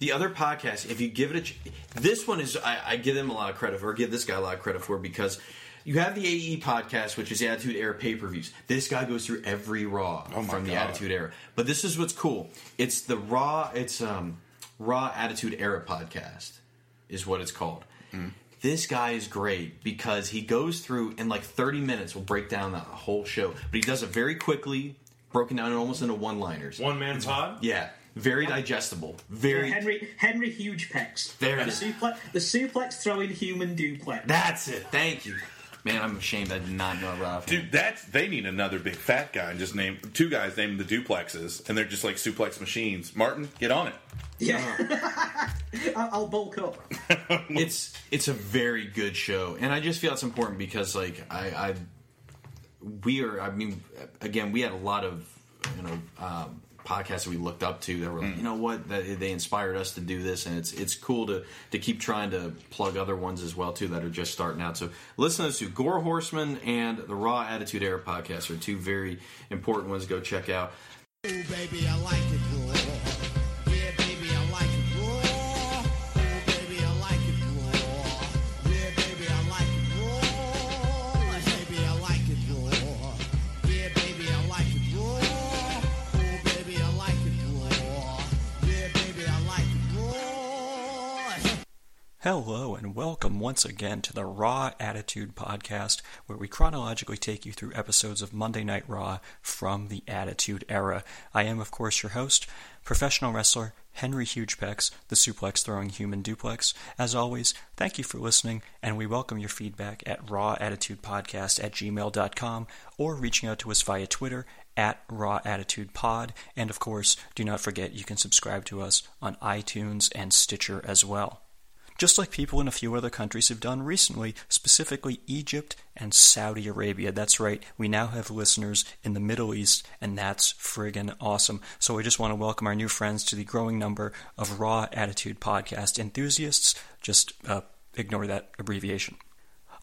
The other podcast, if you give it a, ch- this one is I, I give them a lot of credit for, or give this guy a lot of credit for because you have the AE podcast, which is the Attitude Era pay per views. This guy goes through every Raw Oh my from the God. Attitude Era. But this is what's cool. It's the Raw. It's um Raw Attitude Era podcast is what it's called. Mm. This guy is great because he goes through in like 30 minutes. Will break down the whole show, but he does it very quickly, broken down almost into one liners. One man pod. Yeah, very digestible. Very. Henry Henry Hugepex. There the is. Suplex, the suplex throwing human duplex. That's it. Thank you, man. I'm ashamed I did not know Rob. Dude, that's they need another big fat guy and just name two guys named the duplexes, and they're just like suplex machines. Martin, get on it. yeah, I'll, I'll bulk up. it's it's a very good show, and I just feel it's important because like I, I we are. I mean, again, we had a lot of you know um, podcasts that we looked up to that were like, mm. you know what, that they inspired us to do this, and it's it's cool to to keep trying to plug other ones as well too that are just starting out. So listen to Gore Horseman and the Raw Attitude Era podcast are two very important ones. to Go check out. Ooh, baby, I like it welcome once again to the Raw Attitude Podcast, where we chronologically take you through episodes of Monday Night Raw from the Attitude Era. I am, of course, your host, professional wrestler Henry Hugepex, the suplex throwing human duplex. As always, thank you for listening, and we welcome your feedback at rawattitudepodcast at gmail.com or reaching out to us via Twitter at Raw Attitude Pod. And of course, do not forget you can subscribe to us on iTunes and Stitcher as well just like people in a few other countries have done recently, specifically Egypt and Saudi Arabia. That's right, we now have listeners in the Middle East, and that's friggin' awesome. So I just want to welcome our new friends to the growing number of Raw Attitude podcast enthusiasts. Just uh, ignore that abbreviation.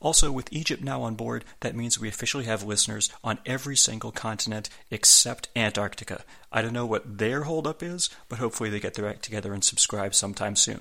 Also, with Egypt now on board, that means we officially have listeners on every single continent except Antarctica. I don't know what their holdup is, but hopefully they get their act together and subscribe sometime soon.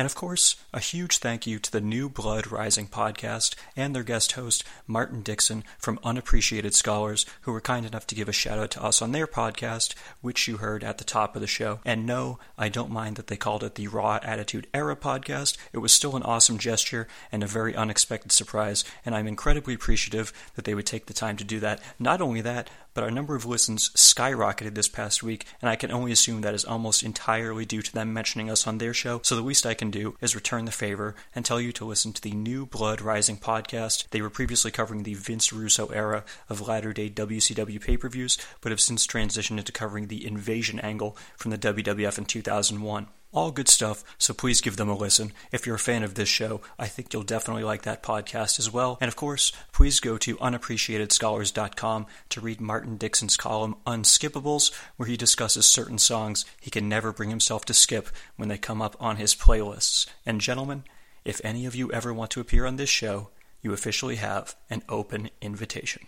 And of course, a huge thank you to the New Blood Rising podcast and their guest host, Martin Dixon from Unappreciated Scholars, who were kind enough to give a shout out to us on their podcast, which you heard at the top of the show. And no, I don't mind that they called it the Raw Attitude Era podcast. It was still an awesome gesture and a very unexpected surprise, and I'm incredibly appreciative that they would take the time to do that. Not only that, but our number of listens skyrocketed this past week, and I can only assume that is almost entirely due to them mentioning us on their show. So the least I can do is return the favor and tell you to listen to the New Blood Rising podcast. They were previously covering the Vince Russo era of latter day WCW pay per views, but have since transitioned into covering the invasion angle from the WWF in 2001. All good stuff, so please give them a listen. If you're a fan of this show, I think you'll definitely like that podcast as well. And of course, please go to unappreciatedscholars.com to read Martin Dixon's column Unskippables, where he discusses certain songs he can never bring himself to skip when they come up on his playlists. And gentlemen, if any of you ever want to appear on this show, you officially have an open invitation.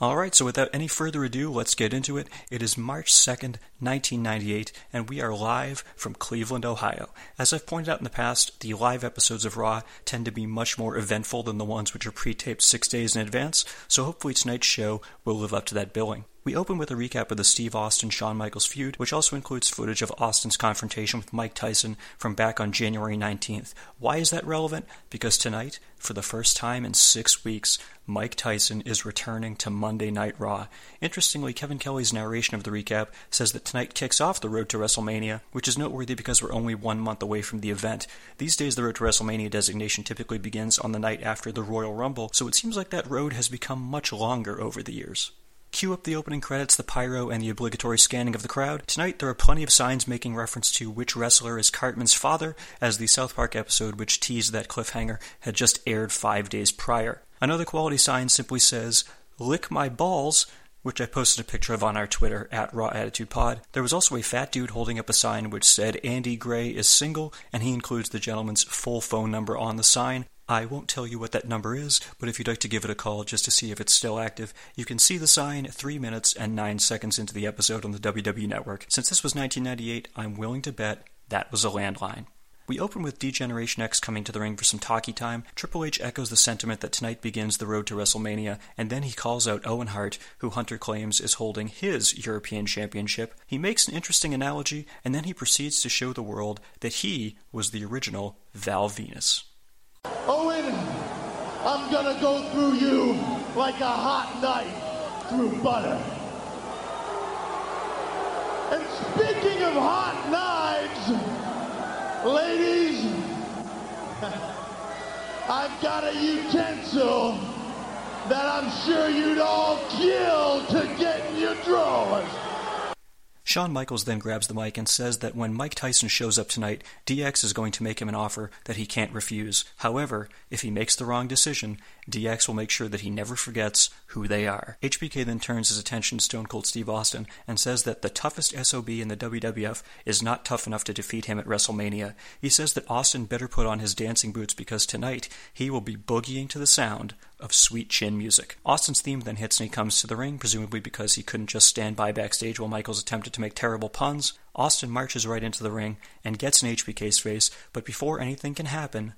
Alright, so without any further ado, let's get into it. It is March 2nd, 1998, and we are live from Cleveland, Ohio. As I've pointed out in the past, the live episodes of Raw tend to be much more eventful than the ones which are pre taped six days in advance, so hopefully tonight's show will live up to that billing. We open with a recap of the Steve Austin Shawn Michaels feud, which also includes footage of Austin's confrontation with Mike Tyson from back on January 19th. Why is that relevant? Because tonight, for the first time in six weeks, Mike Tyson is returning to Monday Night Raw. Interestingly, Kevin Kelly's narration of the recap says that tonight kicks off the road to WrestleMania, which is noteworthy because we're only one month away from the event. These days, the road to WrestleMania designation typically begins on the night after the Royal Rumble, so it seems like that road has become much longer over the years. Cue up the opening credits, the pyro, and the obligatory scanning of the crowd. Tonight, there are plenty of signs making reference to which wrestler is Cartman's father, as the South Park episode which teased that cliffhanger had just aired five days prior. Another quality sign simply says, Lick my balls, which I posted a picture of on our Twitter at Raw Attitude Pod. There was also a fat dude holding up a sign which said Andy Gray is single, and he includes the gentleman's full phone number on the sign. I won't tell you what that number is, but if you'd like to give it a call just to see if it's still active, you can see the sign 3 minutes and 9 seconds into the episode on the WW Network. Since this was 1998, I'm willing to bet That was a landline. We open with D-Generation X coming to the ring for some talkie time. Triple H echoes the sentiment that tonight begins the road to WrestleMania, and then he calls out Owen Hart, who Hunter claims is holding his European Championship. He makes an interesting analogy, and then he proceeds to show the world that he was the original Val Venis. Owen, I'm gonna go through you like a hot knife through butter. And speaking of hot knives, ladies, I've got a utensil that I'm sure you'd all kill to get in your drawers. Shawn Michaels then grabs the mic and says that when Mike Tyson shows up tonight, DX is going to make him an offer that he can't refuse. However, if he makes the wrong decision, DX will make sure that he never forgets who they are. HBK then turns his attention to Stone Cold Steve Austin and says that the toughest SOB in the WWF is not tough enough to defeat him at WrestleMania. He says that Austin better put on his dancing boots because tonight he will be boogieing to the sound of sweet chin music. Austin's theme then hits and he comes to the ring, presumably because he couldn't just stand by backstage while Michaels attempted to make terrible puns. Austin marches right into the ring and gets in HBK's face, but before anything can happen,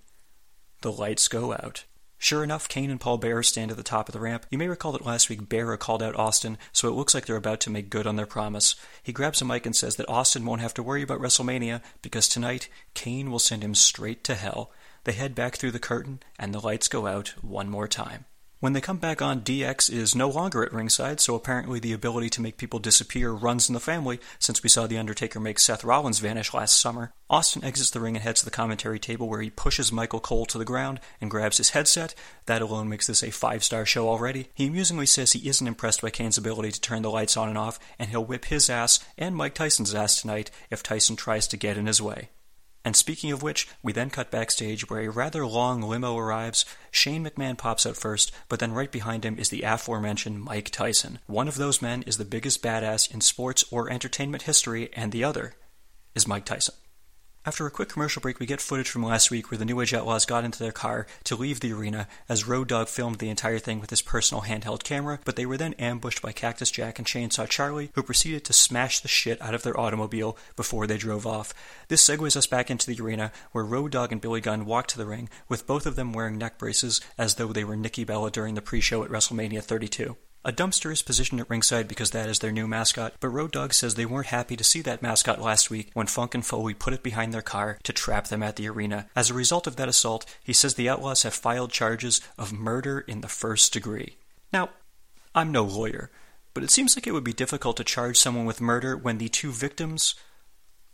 the lights go out. Sure enough, Kane and Paul Bearer stand at the top of the ramp. You may recall that last week Bearer called out Austin, so it looks like they're about to make good on their promise. He grabs a mic and says that Austin won't have to worry about WrestleMania because tonight Kane will send him straight to hell. They head back through the curtain, and the lights go out one more time. When they come back on, DX is no longer at ringside, so apparently the ability to make people disappear runs in the family, since we saw The Undertaker make Seth Rollins vanish last summer. Austin exits the ring and heads to the commentary table where he pushes Michael Cole to the ground and grabs his headset. That alone makes this a five star show already. He amusingly says he isn't impressed by Kane's ability to turn the lights on and off, and he'll whip his ass and Mike Tyson's ass tonight if Tyson tries to get in his way. And speaking of which, we then cut backstage where a rather long limo arrives. Shane McMahon pops out first, but then right behind him is the aforementioned Mike Tyson. One of those men is the biggest badass in sports or entertainment history, and the other is Mike Tyson. After a quick commercial break, we get footage from last week where the New Age Outlaws got into their car to leave the arena as Road Dogg filmed the entire thing with his personal handheld camera, but they were then ambushed by Cactus Jack and Chainsaw Charlie, who proceeded to smash the shit out of their automobile before they drove off. This segues us back into the arena where Road Dogg and Billy Gunn walk to the ring, with both of them wearing neck braces as though they were Nikki Bella during the pre show at WrestleMania 32. A dumpster is positioned at ringside because that is their new mascot, but Road Dogg says they weren't happy to see that mascot last week when Funk and Foley put it behind their car to trap them at the arena. As a result of that assault, he says the Outlaws have filed charges of murder in the first degree. Now, I'm no lawyer, but it seems like it would be difficult to charge someone with murder when the two victims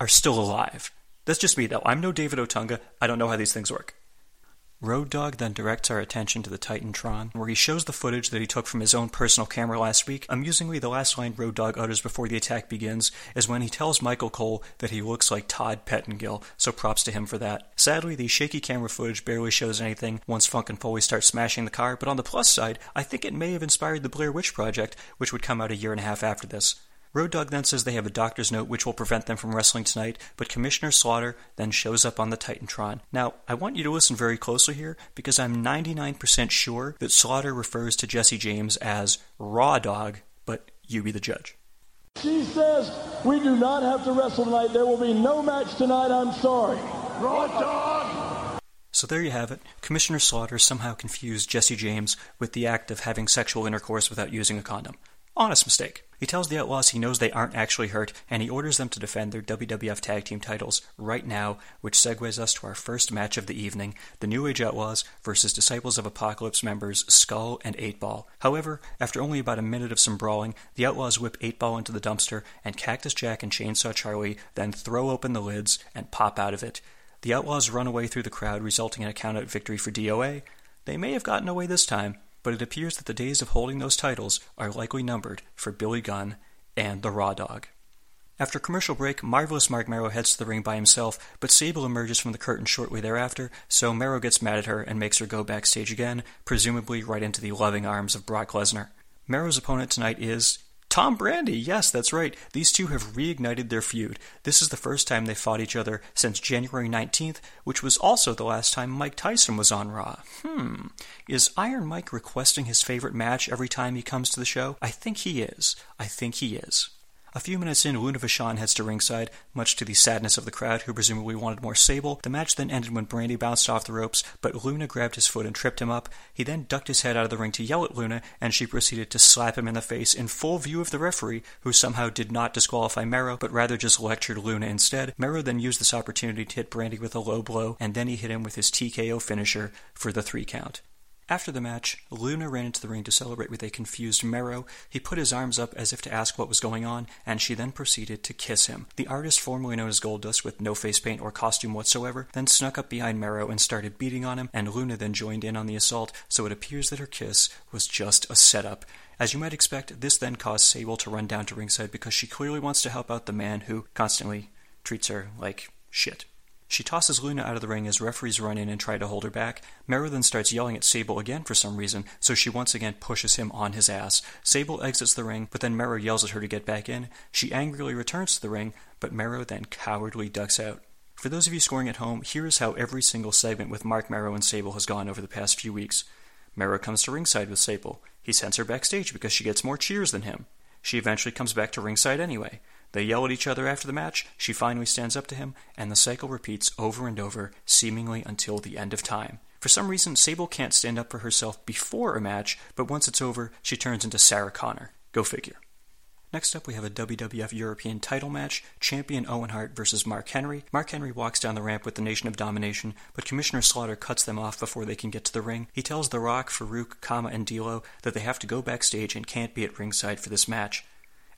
are still alive. That's just me, though. I'm no David Otunga. I don't know how these things work. Road Dogg then directs our attention to the Titantron, where he shows the footage that he took from his own personal camera last week. Amusingly, the last line Road Dogg utters before the attack begins is when he tells Michael Cole that he looks like Todd Pettengill, so props to him for that. Sadly, the shaky camera footage barely shows anything once Funk and Foley start smashing the car, but on the plus side, I think it may have inspired the Blair Witch Project, which would come out a year and a half after this. Road Dogg then says they have a doctor's note which will prevent them from wrestling tonight, but Commissioner Slaughter then shows up on the Titantron. Now, I want you to listen very closely here because I'm 99% sure that Slaughter refers to Jesse James as Raw Dog, but you be the judge. She says we do not have to wrestle tonight. There will be no match tonight. I'm sorry. Raw dog. So there you have it. Commissioner Slaughter somehow confused Jesse James with the act of having sexual intercourse without using a condom. Honest mistake. He tells the Outlaws he knows they aren't actually hurt, and he orders them to defend their WWF Tag Team titles right now, which segues us to our first match of the evening the New Age Outlaws versus Disciples of Apocalypse members Skull and 8 Ball. However, after only about a minute of some brawling, the Outlaws whip 8 Ball into the dumpster, and Cactus Jack and Chainsaw Charlie then throw open the lids and pop out of it. The Outlaws run away through the crowd, resulting in a countout victory for DOA. They may have gotten away this time, but it appears that the days of holding those titles are likely numbered for Billy Gunn and the Raw Dog. After commercial break, Marvelous Marc Mero heads to the ring by himself, but Sable emerges from the curtain shortly thereafter, so Mero gets mad at her and makes her go backstage again, presumably right into the loving arms of Brock Lesnar. Mero's opponent tonight is Tom Brandi. Yes, that's right. These two have reignited their feud. This is the first time they fought each other since January 19th, which was also the last time Mike Tyson was on Raw. Hmm. Is Iron Mike requesting his favorite match every time he comes to the show? I think he is. I think he is. A few minutes in, Luna Vachon heads to ringside, much to the sadness of the crowd, who presumably wanted more Sable. The match then ended when Brandi bounced off the ropes, but Luna grabbed his foot and tripped him up. He then ducked his head out of the ring to yell at Luna, and she proceeded to slap him in the face in full view of the referee, who somehow did not disqualify Mero, but rather just lectured Luna instead. Mero then used this opportunity to hit Brandi with a low blow, and then he hit him with his TKO finisher for the three count. After the match, Luna ran into the ring to celebrate with a confused Mero. He put his arms up as if to ask what was going on, and she then proceeded to kiss him. The artist, formerly known as Goldust, with no face paint or costume whatsoever, then snuck up behind Mero and started beating on him, and Luna then joined in on the assault, so it appears that her kiss was just a setup. As you might expect, this then caused Sable to run down to ringside because she clearly wants to help out the man who constantly treats her like shit. She tosses Luna out of the ring as referees run in and try to hold her back. Mero then starts yelling at Sable again for some reason, so she once again pushes him on his ass. Sable exits the ring, but then Mero yells at her to get back in. She angrily returns to the ring, but Mero then cowardly ducks out. For those of you scoring at home, here is how every single segment with Marc Mero and Sable has gone over the past few weeks. Mero comes to ringside with Sable. He sends her backstage because she gets more cheers than him. She eventually comes back to ringside anyway. They yell at each other after the match. She finally stands up to him, and the cycle repeats over and over, seemingly until the end of time. For some reason, Sable can't stand up for herself before a match, but once it's over, she turns into Sarah Connor. Go figure. Next up, we have a WWF European title match champion Owen Hart versus Mark Henry. Mark Henry walks down the ramp with the Nation of Domination, but Commissioner Slaughter cuts them off before they can get to the ring. He tells The Rock, Farouk, Kama, and D'Lo that they have to go backstage and can't be at ringside for this match.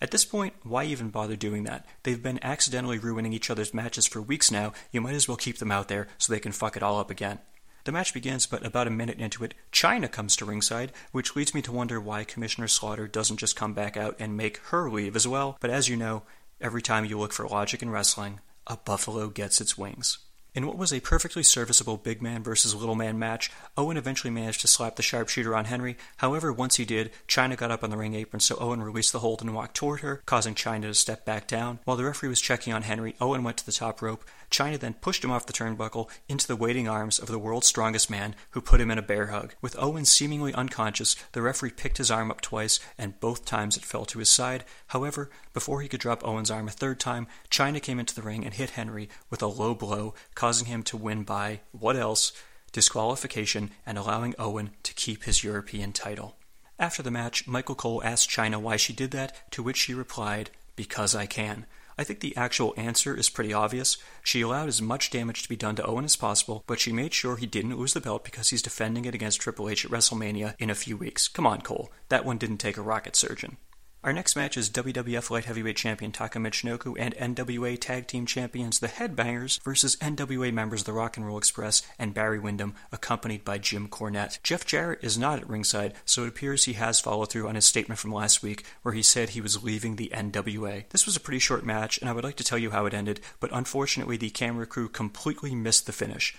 At this point, why even bother doing that? They've been accidentally ruining each other's matches for weeks now, you might as well keep them out there so they can fuck it all up again. The match begins, but about a minute into it, Chyna comes to ringside, which leads me to wonder why Commissioner Slaughter doesn't just come back out and make her leave as well. But as you know, every time you look for logic in wrestling, a buffalo gets its wings. In what was a perfectly serviceable big man versus little man match, Owen eventually managed to slap the sharpshooter on Henry. However, once he did, Chyna got up on the ring apron, so Owen released the hold and walked toward her, causing Chyna to step back down. While the referee was checking on Henry, Owen went to the top rope. Chyna then pushed him off the turnbuckle into the waiting arms of the world's strongest man, who put him in a bear hug. With Owen seemingly unconscious, the referee picked his arm up twice, and both times it fell to his side. However, before he could drop Owen's arm a third time, Chyna came into the ring and hit Henry with a low blow, causing him to win by, what else, disqualification and allowing Owen to keep his European title. After the match, Michael Cole asked Chyna why she did that, to which she replied, Because I can. I think the actual answer is pretty obvious. She allowed as much damage to be done to Owen as possible, but she made sure he didn't lose the belt because he's defending it against Triple H at WrestleMania in a few weeks. Come on, Cole. That one didn't take a rocket surgeon. Our next match is WWF Light Heavyweight Champion Taka Michinoku and NWA Tag Team Champions The Headbangers versus NWA members The Rock and Roll Express and Barry Windham, accompanied by Jim Cornette. Jeff Jarrett is not at ringside, so it appears he has followed through on his statement from last week where he said he was leaving the NWA. This was a pretty short match, and I would like to tell you how it ended, but unfortunately the camera crew completely missed the finish.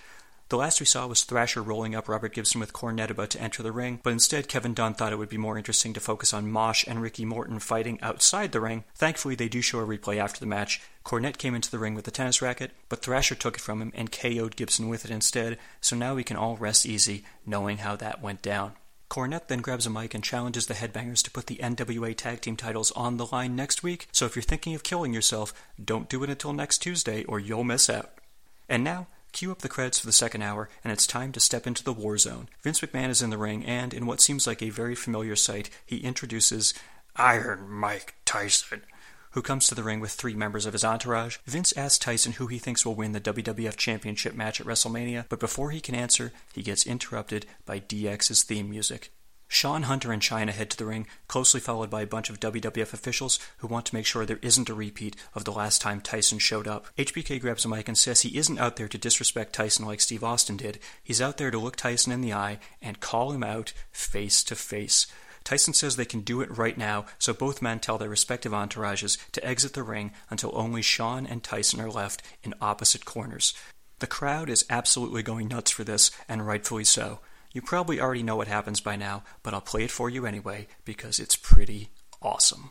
The last we saw was Thrasher rolling up Robert Gibson with Cornette about to enter the ring, but instead Kevin Dunn thought it would be more interesting to focus on Mosh and Ricky Morton fighting outside the ring. Thankfully, they do show a replay after the match. Cornette came into the ring with the tennis racket, but Thrasher took it from him and KO'd Gibson with it instead, so now we can all rest easy knowing how that went down. Cornette then grabs a mic and challenges the Headbangers to put the NWA Tag Team titles on the line next week, so if you're thinking of killing yourself, don't do it until next Tuesday or you'll miss out. And now, Cue up the credits for the second hour, and it's time to step into the war zone. Vince McMahon is in the ring, and in what seems like a very familiar sight, he introduces Iron Mike Tyson, who comes to the ring with three members of his entourage. Vince asks Tyson who he thinks will win the WWF Championship match at WrestleMania, but before he can answer, he gets interrupted by DX's theme music. Shawn Hunter and Chyna head to the ring, closely followed by a bunch of WWF officials who want to make sure there isn't a repeat of the last time Tyson showed up. HBK grabs a mic and says he isn't out there to disrespect Tyson like Steve Austin did. He's out there to look Tyson in the eye and call him out face to face. Tyson says they can do it right now, so both men tell their respective entourages to exit the ring until only Shawn and Tyson are left in opposite corners. The crowd is absolutely going nuts for this, and rightfully so. You probably already know what happens by now, but I'll play it for you anyway because it's pretty awesome.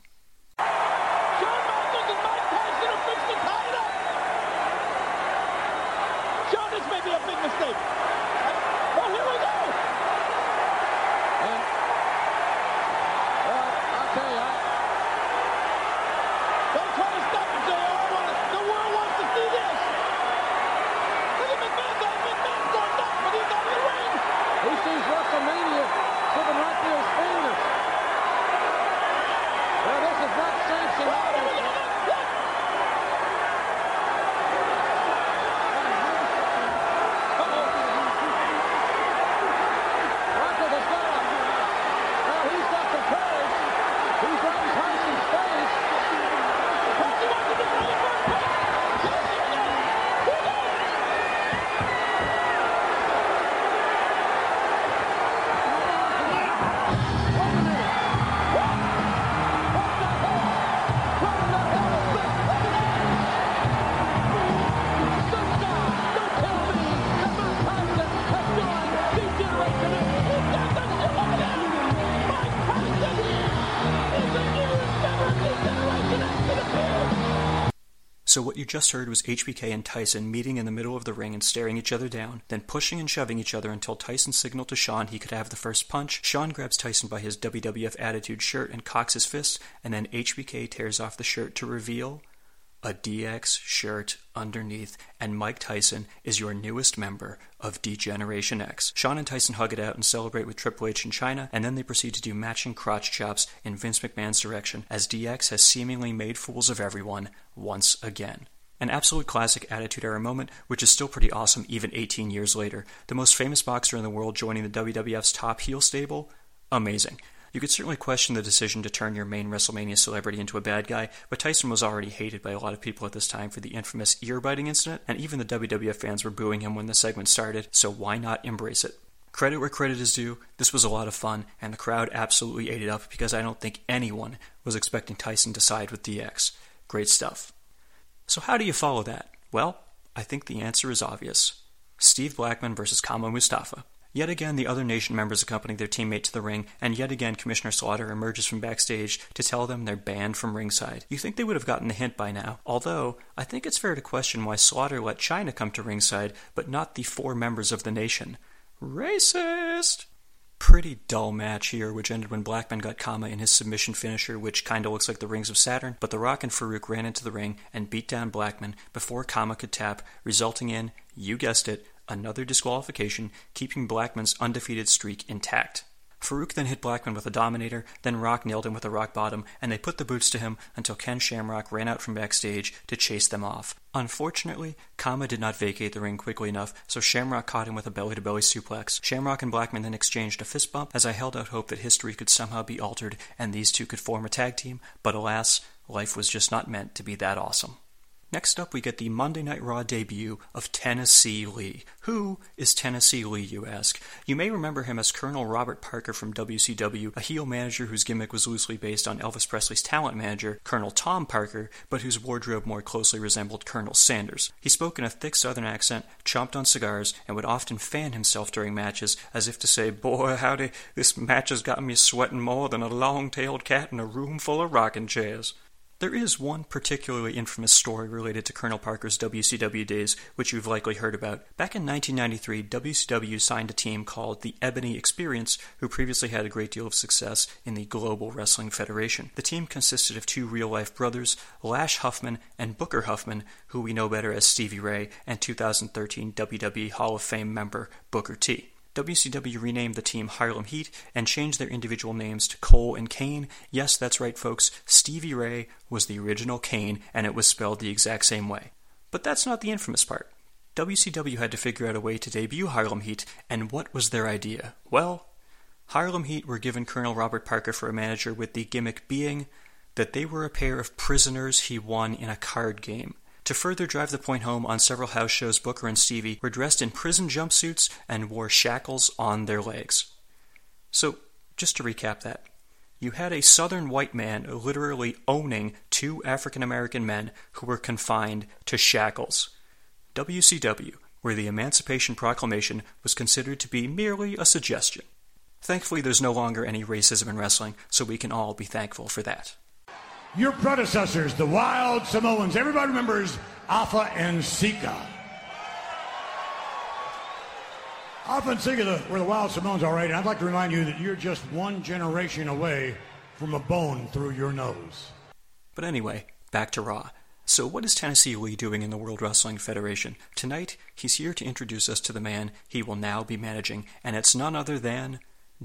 Just heard was HBK and Tyson meeting in the middle of the ring and staring each other down, then pushing and shoving each other until Tyson signaled to Shawn he could have the first punch. Shawn grabs Tyson by his WWF Attitude shirt and cocks his fist, and then HBK tears off the shirt to reveal a DX shirt underneath, and Mike Tyson is your newest member of D-Generation X. Shawn and Tyson hug it out and celebrate with Triple H in Chyna, and then they proceed to do matching crotch chops in Vince McMahon's direction as DX has seemingly made fools of everyone once again. An absolute classic Attitude Era moment, which is still pretty awesome even 18 years later. The most famous boxer in the world joining the WWF's top heel stable? Amazing. You could certainly question the decision to turn your main WrestleMania celebrity into a bad guy, but Tyson was already hated by a lot of people at this time for the infamous ear biting incident, and even the WWF fans were booing him when the segment started, so why not embrace it? Credit where credit is due, this was a lot of fun, and the crowd absolutely ate it up because I don't think anyone was expecting Tyson to side with DX. Great stuff. So, how do you follow that? Well, I think the answer is obvious Steve Blackman versus Kama Mustafa. Yet again, the other nation members accompany their teammate to the ring, and yet again, Commissioner Slaughter emerges from backstage to tell them they're banned from ringside. You think they would have gotten the hint by now, although I think it's fair to question why Slaughter let Chyna come to ringside, but not the four members of the nation. Racist! Pretty dull match here, which ended when Blackman got Kama in his submission finisher, which kinda looks like the rings of Saturn, but The Rock and Farouk ran into the ring and beat down Blackman before Kama could tap, resulting in, you guessed it, another disqualification, keeping Blackman's undefeated streak intact. Farouk then hit Blackman with a Dominator, then Rock nailed him with a Rock Bottom, and they put the boots to him until Ken Shamrock ran out from backstage to chase them off. Unfortunately, Kama did not vacate the ring quickly enough, so Shamrock caught him with a belly to belly suplex. Shamrock and Blackman then exchanged a fist bump as I held out hope that history could somehow be altered and these two could form a tag team, but alas, life was just not meant to be that awesome. Next up, we get the Monday Night Raw debut of Tennessee Lee. Who is Tennessee Lee, you ask? You may remember him as Colonel Robert Parker from WCW, a heel manager whose gimmick was loosely based on Elvis Presley's talent manager, Colonel Tom Parker, but whose wardrobe more closely resembled Colonel Sanders. He spoke in a thick southern accent, chomped on cigars, and would often fan himself during matches as if to say, Boy, howdy, this match has got me sweating more than a long tailed cat in a room full of rocking chairs. There is one particularly infamous story related to Colonel Parker's WCW days, which you've likely heard about. Back in 1993, WCW signed a team called the Ebony Experience, who previously had a great deal of success in the Global Wrestling Federation. The team consisted of two real life brothers, Lash Huffman and Booker Huffman, who we know better as Stevie Ray, and 2013 WWE Hall of Fame member Booker T. WCW renamed the team Harlem Heat and changed their individual names to Kole and Kane. Yes, that's right, folks. Stevie Ray was the original Kane, and it was spelled the exact same way. But that's not the infamous part. WCW had to figure out a way to debut Harlem Heat, and what was their idea? Well, Harlem Heat were given Colonel Robert Parker for a manager with the gimmick being that they were a pair of prisoners he won in a card game. To further drive the point home, on several house shows, Booker and Stevie were dressed in prison jumpsuits and wore shackles on their legs. So, just to recap that, you had a southern white man literally owning two African American men who were confined to shackles. WCW, where the Emancipation Proclamation was considered to be merely a suggestion. Thankfully, there's no longer any racism in wrestling, so we can all be thankful for that. Your predecessors, the Wild Samoans. Everybody remembers Afa and Sika. Afa and Sika were the Wild Samoans, all right. And I'd like to remind you that you're just one generation away from a bone through your nose. But anyway, back to Raw. So, what is Tennessee Lee doing in the World Wrestling Federation? Tonight, he's here to introduce us to the man he will now be managing, and it's none other than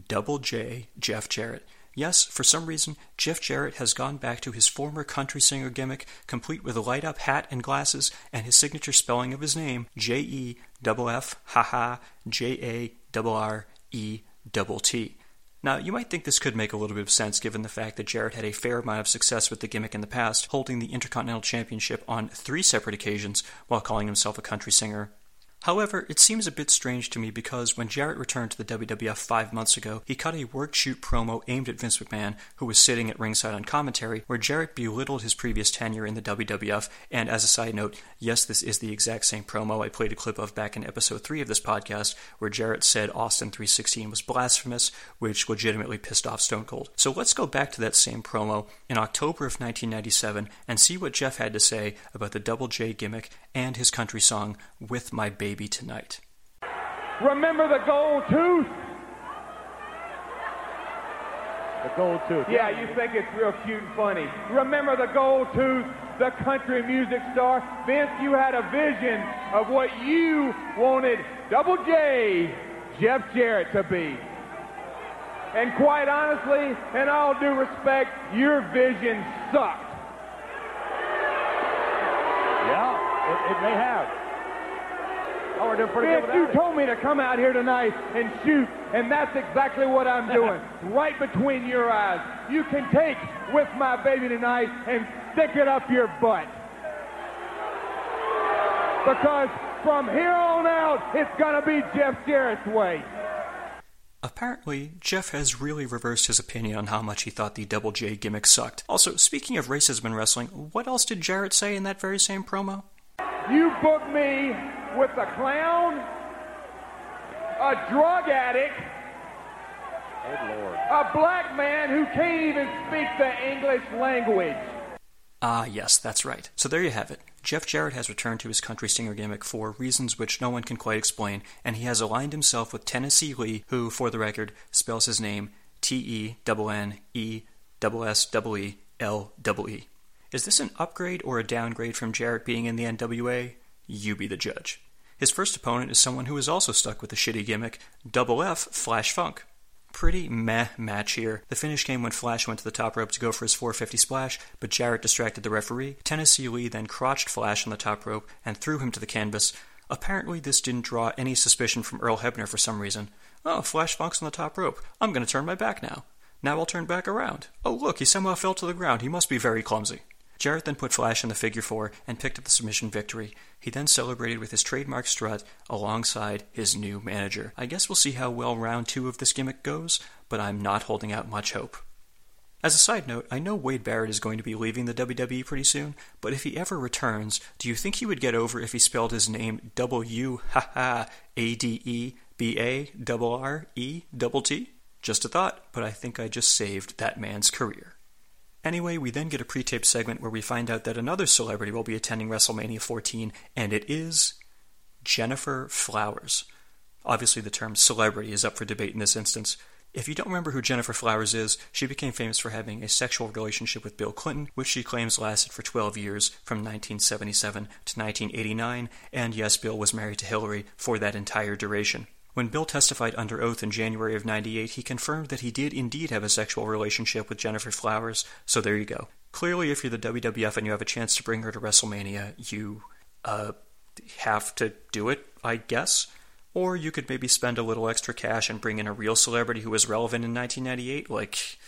Double J Jeff Jarrett. Yes, for some reason, Jeff Jarrett has gone back to his former country singer gimmick, complete with a light up hat and glasses, and his signature spelling of his name J E F F haha J A R R E T. Now, you might think this could make a little bit of sense given the fact that Jarrett had a fair amount of success with the gimmick in the past, holding the Intercontinental Championship on three separate occasions while calling himself a country singer. However, it seems a bit strange to me because when Jarrett returned to the WWF five months ago, he cut a work shoot promo aimed at Vince McMahon, who was sitting at ringside on commentary, where Jarrett belittled his previous tenure in the WWF. And as a side note, yes, this is the exact same promo I played a clip of back in episode 3 of this podcast, where Jarrett said Austin 316 was blasphemous, which legitimately pissed off Stone Cold. So let's go back to that same promo in October of 1997 and see what Jeff had to say about the Double J gimmick and his country song, With My Baby Tonight. Remember the gold tooth? The gold tooth. Yeah, you think it's real cute and funny. Remember the gold tooth, the country music star? Vince, you had a vision of what you wanted Double J, Jeff Jarrett, to be. And quite honestly, in all due respect, your vision sucked. Yeah, it, it may have. Oh, we're doing pretty Vince, good you it. told me to come out here tonight and shoot, and that's exactly what I'm doing. right between your eyes. You can take with my baby tonight and stick it up your butt. Because from here on out, it's going to be Jeff Jarrett's way. Apparently, Jeff has really reversed his opinion on how much he thought the Double J gimmick sucked. Also, speaking of racism in wrestling, what else did Jarrett say in that very same promo? You booked me with a clown, a drug addict, a black man who can't even speak the English language. Ah, yes, that's right. So there you have it. Jeff Jarrett has returned to his country singer gimmick for reasons which no one can quite explain, and he has aligned himself with Tennessee Lee, who, for the record, spells his name T E N N E S S E L E E. Is this an upgrade or a downgrade from Jarrett being in the NWA? You be the judge. His first opponent is someone who is also stuck with the shitty gimmick, Double F Flash Funk. Pretty meh match here. The finish came when Flash went to the top rope to go for his 450 splash, but Jarrett distracted the referee. Tennessee Lee then crotched Flash on the top rope and threw him to the canvas. Apparently, this didn't draw any suspicion from Earl Hebner for some reason. Oh, Flash Funk's on the top rope. I'm going to turn my back now. Now I'll turn back around. Oh, look, he somehow fell to the ground. He must be very clumsy. Jarrett then put Flash in the figure four and picked up the submission victory. He then celebrated with his trademark strut alongside his new manager. I guess we'll see how well round two of this gimmick goes, but I'm not holding out much hope. As a side note, I know Wade Barrett is going to be leaving the WWE pretty soon, but if he ever returns, do you think he would get over if he spelled his name W ha ha A D E B A E? Just a thought, but I think I just saved that man's career. Anyway, we then get a pre taped segment where we find out that another celebrity will be attending WrestleMania 14, and it is Gennifer Flowers. Obviously, the term celebrity is up for debate in this instance. If you don't remember who Gennifer Flowers is, she became famous for having a sexual relationship with Bill Clinton, which she claims lasted for 12 years, from 1977 to 1989, and yes, Bill was married to Hillary for that entire duration. When Bill testified under oath in January of 98, he confirmed that he did indeed have a sexual relationship with Gennifer Flowers, so there you go. Clearly, if you're the WWF and you have a chance to bring her to WrestleMania, you, uh, have to do it, I guess. Or you could maybe spend a little extra cash and bring in a real celebrity who was relevant in 1998, like,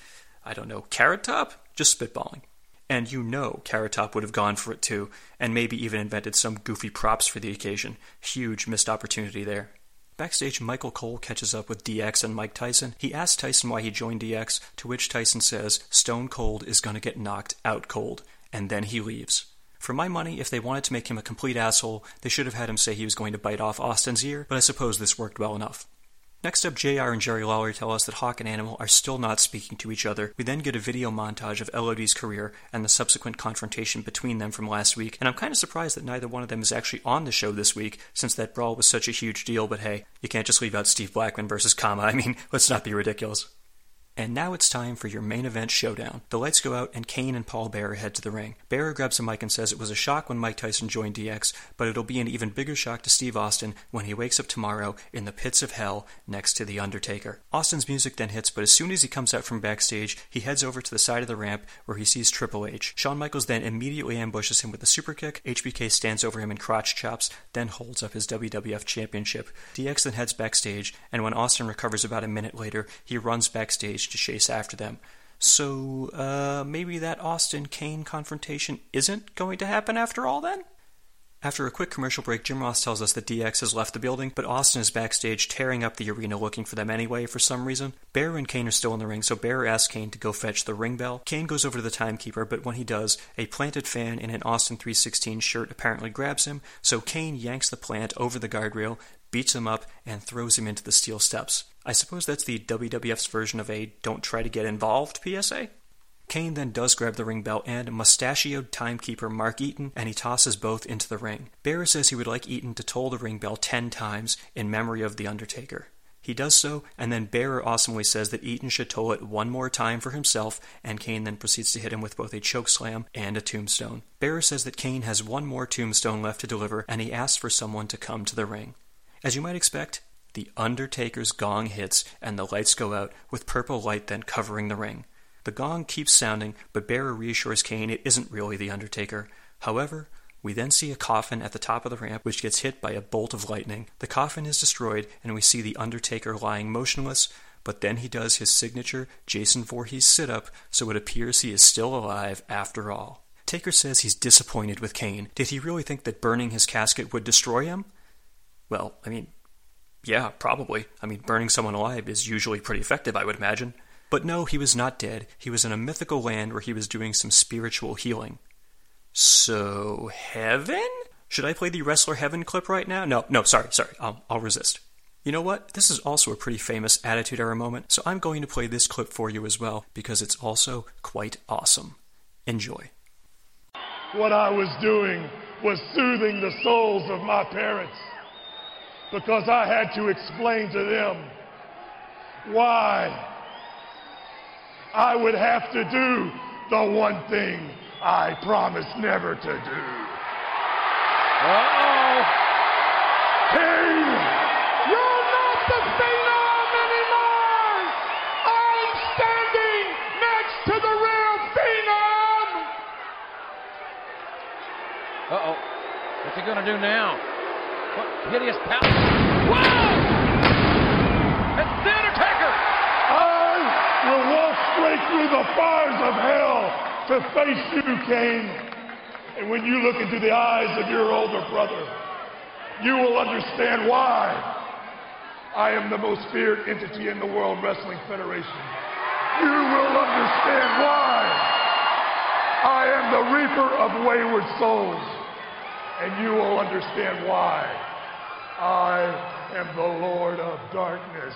I don't know, Carrot Top? Just spitballing. And you know Carrot Top would have gone for it too, and maybe even invented some goofy props for the occasion. Huge missed opportunity there. Backstage, Michael Cole catches up with DX and Mike Tyson. He asks Tyson why he joined DX, to which Tyson says Stone Cold is going to get knocked out cold, and then he leaves. For my money, if they wanted to make him a complete asshole, they should have had him say he was going to bite off Austin's ear, but I suppose this worked well enough. Next up, JR and Jerry Lawler tell us that Hawk and Animal are still not speaking to each other. We then get a video montage of LOD's career and the subsequent confrontation between them from last week, and I'm kind of surprised that neither one of them is actually on the show this week, since that brawl was such a huge deal, but hey, you can't just leave out Steve Blackman versus Kama. I mean, let's not be ridiculous. And now it's time for your main event showdown. The lights go out, and Kane and Paul Bearer head to the ring. Bearer grabs a mic and says it was a shock when Mike Tyson joined DX, but it'll be an even bigger shock to Steve Austin when he wakes up tomorrow in the pits of hell next to The Undertaker. Austin's music then hits, but as soon as he comes out from backstage, he heads over to the side of the ramp where he sees Triple H. Shawn Michaels then immediately ambushes him with a super kick. HBK stands over him in crotch chops, then holds up his WWF Championship. DX then heads backstage, and when Austin recovers about a minute later, he runs backstage to chase after them. So, uh, maybe that Austin Kane confrontation isn't going to happen after all then? After a quick commercial break, Jim Ross tells us that DX has left the building, but Austin is backstage tearing up the arena looking for them anyway for some reason. Bearer and Kane are still in the ring, so Bearer asks Kane to go fetch the ring bell. Kane goes over to the timekeeper, but when he does, a planted fan in an Austin 316 shirt apparently grabs him, so Kane yanks the plant over the guardrail, beats him up, and throws him into the steel steps. I suppose that's the WWF's version of a don't try to get involved PSA? Kane then does grab the ring bell and mustachioed timekeeper Mark Yeaton, and he tosses both into the ring. Bearer says he would like Yeaton to toll the ring bell ten times in memory of The Undertaker. He does so, and then Bearer awesomely says that Yeaton should toll it one more time for himself, and Kane then proceeds to hit him with both a choke slam and a tombstone. Bearer says that Kane has one more tombstone left to deliver, and he asks for someone to come to the ring. As you might expect, the Undertaker's gong hits, and the lights go out, with purple light then covering the ring. The gong keeps sounding, but Bearer reassures Kane it isn't really The Undertaker. However, we then see a coffin at the top of the ramp which gets hit by a bolt of lightning. The coffin is destroyed, and we see The Undertaker lying motionless, but then he does his signature Jason Voorhees sit up, so it appears he is still alive after all. Taker says he's disappointed with Kane. Did he really think that burning his casket would destroy him? Well, I mean, yeah, probably. I mean, burning someone alive is usually pretty effective, I would imagine. But no, he was not dead. He was in a mythical land where he was doing some spiritual healing. So, heaven? Should I play the Wrestler Heaven clip right now? No, no, sorry, sorry. I'll, I'll resist. You know what? This is also a pretty famous Attitude Era moment, so I'm going to play this clip for you as well because it's also quite awesome. Enjoy. What I was doing was soothing the souls of my parents because I had to explain to them why I would have to do the one thing I promised never to do. Uh-oh. Kane, you're not the phenom anymore. I'm standing next to the real phenom. Uh-oh. What's he going to do now? What hideous power. Whoa! It's The Undertaker! I will walk straight through the fires of hell to face you, Kane. And when you look into the eyes of your older brother, you will understand why I am the most feared entity in the World Wrestling Federation. You will understand why I am the reaper of wayward souls. And you will understand why I am the Lord of Darkness.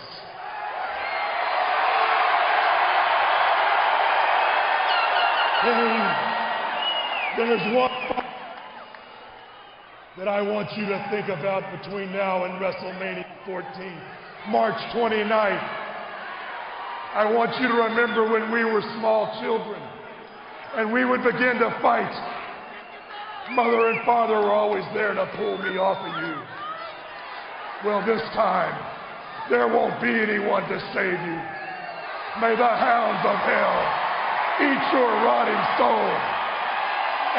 Kane, there's one that I want you to think about between now and WrestleMania 14, March 29th. I want you to remember when we were small children and we would begin to fight. Mother and father were always there to pull me off of you. Well, this time, there won't be anyone to save you. May the hounds of hell eat your rotting soul,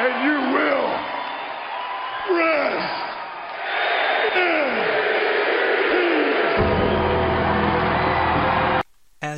and you will rest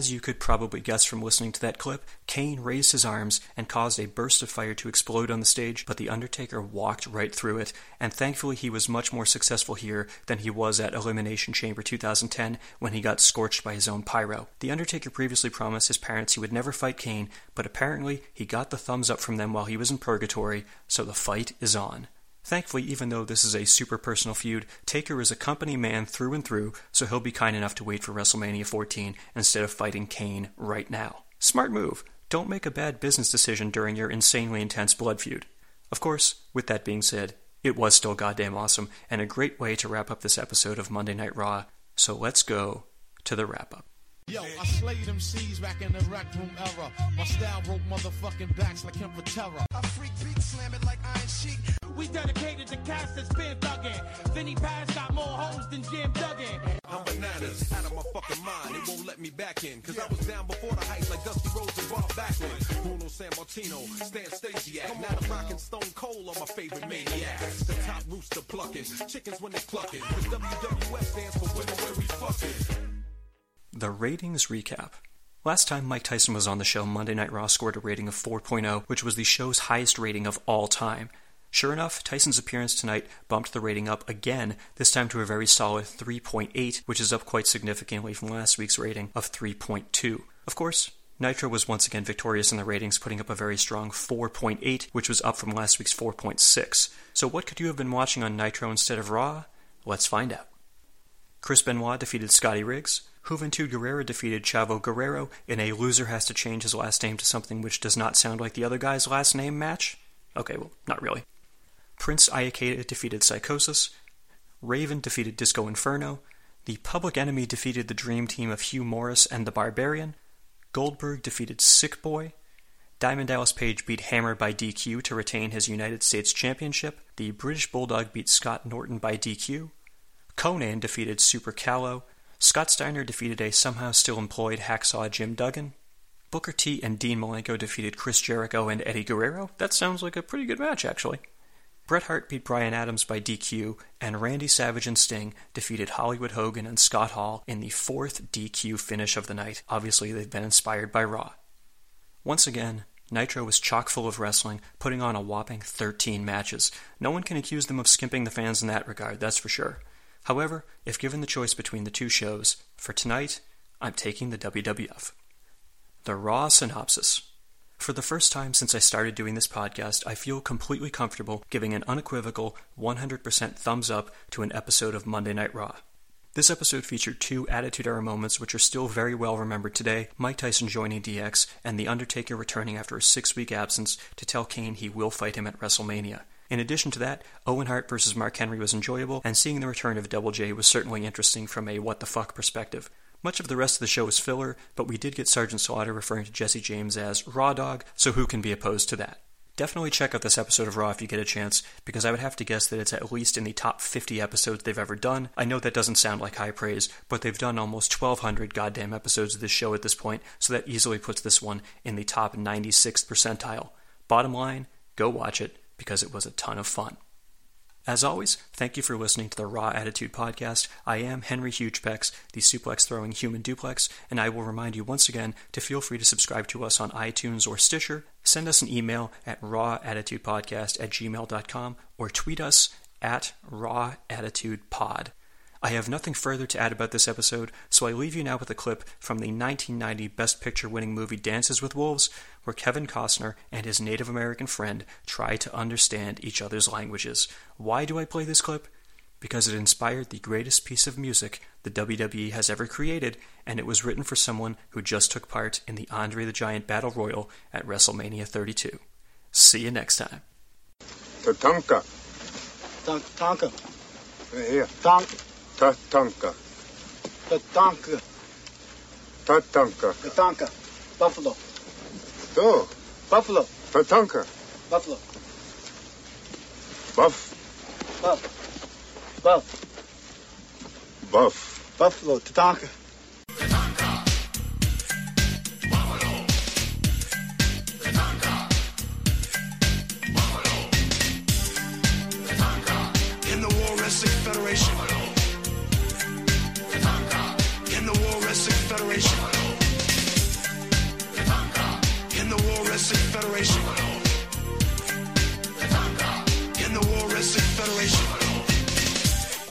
As you could probably guess from listening to that clip, Kane raised his arms and caused a burst of fire to explode on the stage, but The Undertaker walked right through it, and thankfully he was much more successful here than he was at Elimination Chamber 2010 when he got scorched by his own pyro. The Undertaker previously promised his parents he would never fight Kane, but apparently he got the thumbs up from them while he was in purgatory, so the fight is on. Thankfully, even though this is a super personal feud, Taker is a company man through and through, so he'll be kind enough to wait for WrestleMania 14 instead of fighting Kane right now. Smart move. Don't make a bad business decision during your insanely intense blood feud. Of course, with that being said, it was still goddamn awesome and a great way to wrap up this episode of Monday Night Raw. So let's go to the wrap up. Yo, I slayed them C's back in the rec room era. My style broke motherfucking backs like him for terror. I freak beat slam it like Iron Sheik. We dedicated to cast that's been thuggin'. Vinny Paz got more hoes than Jim Duggan. I'm bananas, out of my fucking mind. It won't let me back in. Cause I was down before the heights like Dusty Rhodes and Bob Backlund. Bruno Sammartino, Stan Stasiak. Now the rockin' Stone Cold are my favorite maniacs. The top rooster plucking, chickens when they clucking. Cause WWF stands for women where we fucking. The ratings recap. Last time Mike Tyson was on the show, Monday Night Raw scored a rating of 4.0, which was the show's highest rating of all time. Sure enough, Tyson's appearance tonight bumped the rating up again, this time to a very solid 3.8, which is up quite significantly from last week's rating of 3.2. Of course, Nitro was once again victorious in the ratings, putting up a very strong 4.8, which was up from last week's 4.6. So, what could you have been watching on Nitro instead of Raw? Let's find out. Chris Benoit defeated Scotty Riggs. Juventud Guerrera defeated Chavo Guerrero in a loser has to change his last name to something which does not sound like the other guy's last name match. Okay, well, not really. Prince Iaukea defeated Psychosis. Raven defeated Disco Inferno. The Public Enemy defeated the Dream Team of Hugh Morris and the Barbarian. Goldberg defeated Sick Boy. Diamond Dallas Page beat Hammer by DQ to retain his United States Championship. The British Bulldog beat Scott Norton by DQ. Konnan defeated Super Calo. Scott Steiner defeated a somehow still employed hacksaw Jim Duggan. Booker T and Dean Malenko defeated Chris Jericho and Eddie Guerrero. That sounds like a pretty good match, actually. Bret Hart beat Brian Adams by DQ, and Randy Savage and Sting defeated Hollywood Hogan and Scott Hall in the fourth DQ finish of the night. Obviously, they've been inspired by Raw. Once again, Nitro was chock full of wrestling, putting on a whopping 13 matches. No one can accuse them of skimping the fans in that regard, that's for sure. However, if given the choice between the two shows, for tonight, I'm taking the WWF. The Raw Synopsis. For the first time since I started doing this podcast, I feel completely comfortable giving an unequivocal 100% thumbs up to an episode of Monday Night Raw. This episode featured two Attitude Era moments which are still very well remembered today Mike Tyson joining DX, and The Undertaker returning after a six week absence to tell Kane he will fight him at WrestleMania. In addition to that, Owen Hart versus Mark Henry was enjoyable, and seeing the return of Double J was certainly interesting from a what the fuck perspective. Much of the rest of the show is filler, but we did get Sergeant Slaughter referring to Jesse James as Raw Dog, so who can be opposed to that? Definitely check out this episode of Raw if you get a chance, because I would have to guess that it's at least in the top 50 episodes they've ever done. I know that doesn't sound like high praise, but they've done almost 1,200 goddamn episodes of this show at this point, so that easily puts this one in the top 96th percentile. Bottom line, go watch it, because it was a ton of fun. As always, thank you for listening to the Raw Attitude Podcast. I am Henry Hugepex, the suplex throwing human duplex, and I will remind you once again to feel free to subscribe to us on iTunes or Stitcher, send us an email at rawattitudepodcast at gmail.com, or tweet us at rawattitudepod. I have nothing further to add about this episode, so I leave you now with a clip from the 1990 Best Picture winning movie Dances with Wolves, where Kevin Costner and his Native American friend try to understand each other's languages. Why do I play this clip? Because it inspired the greatest piece of music the WWE has ever created, and it was written for someone who just took part in the Andre the Giant Battle Royal at WrestleMania 32. See you next time. Tatanka. Tonka. Here. Tonk. Tatanka. Tatanka. Tatanka. Tatanka. Buffalo. Do. Buffalo. Tatanka. Buffalo. Buff. Buff. Buff. Buff. Buffalo. Tatanka.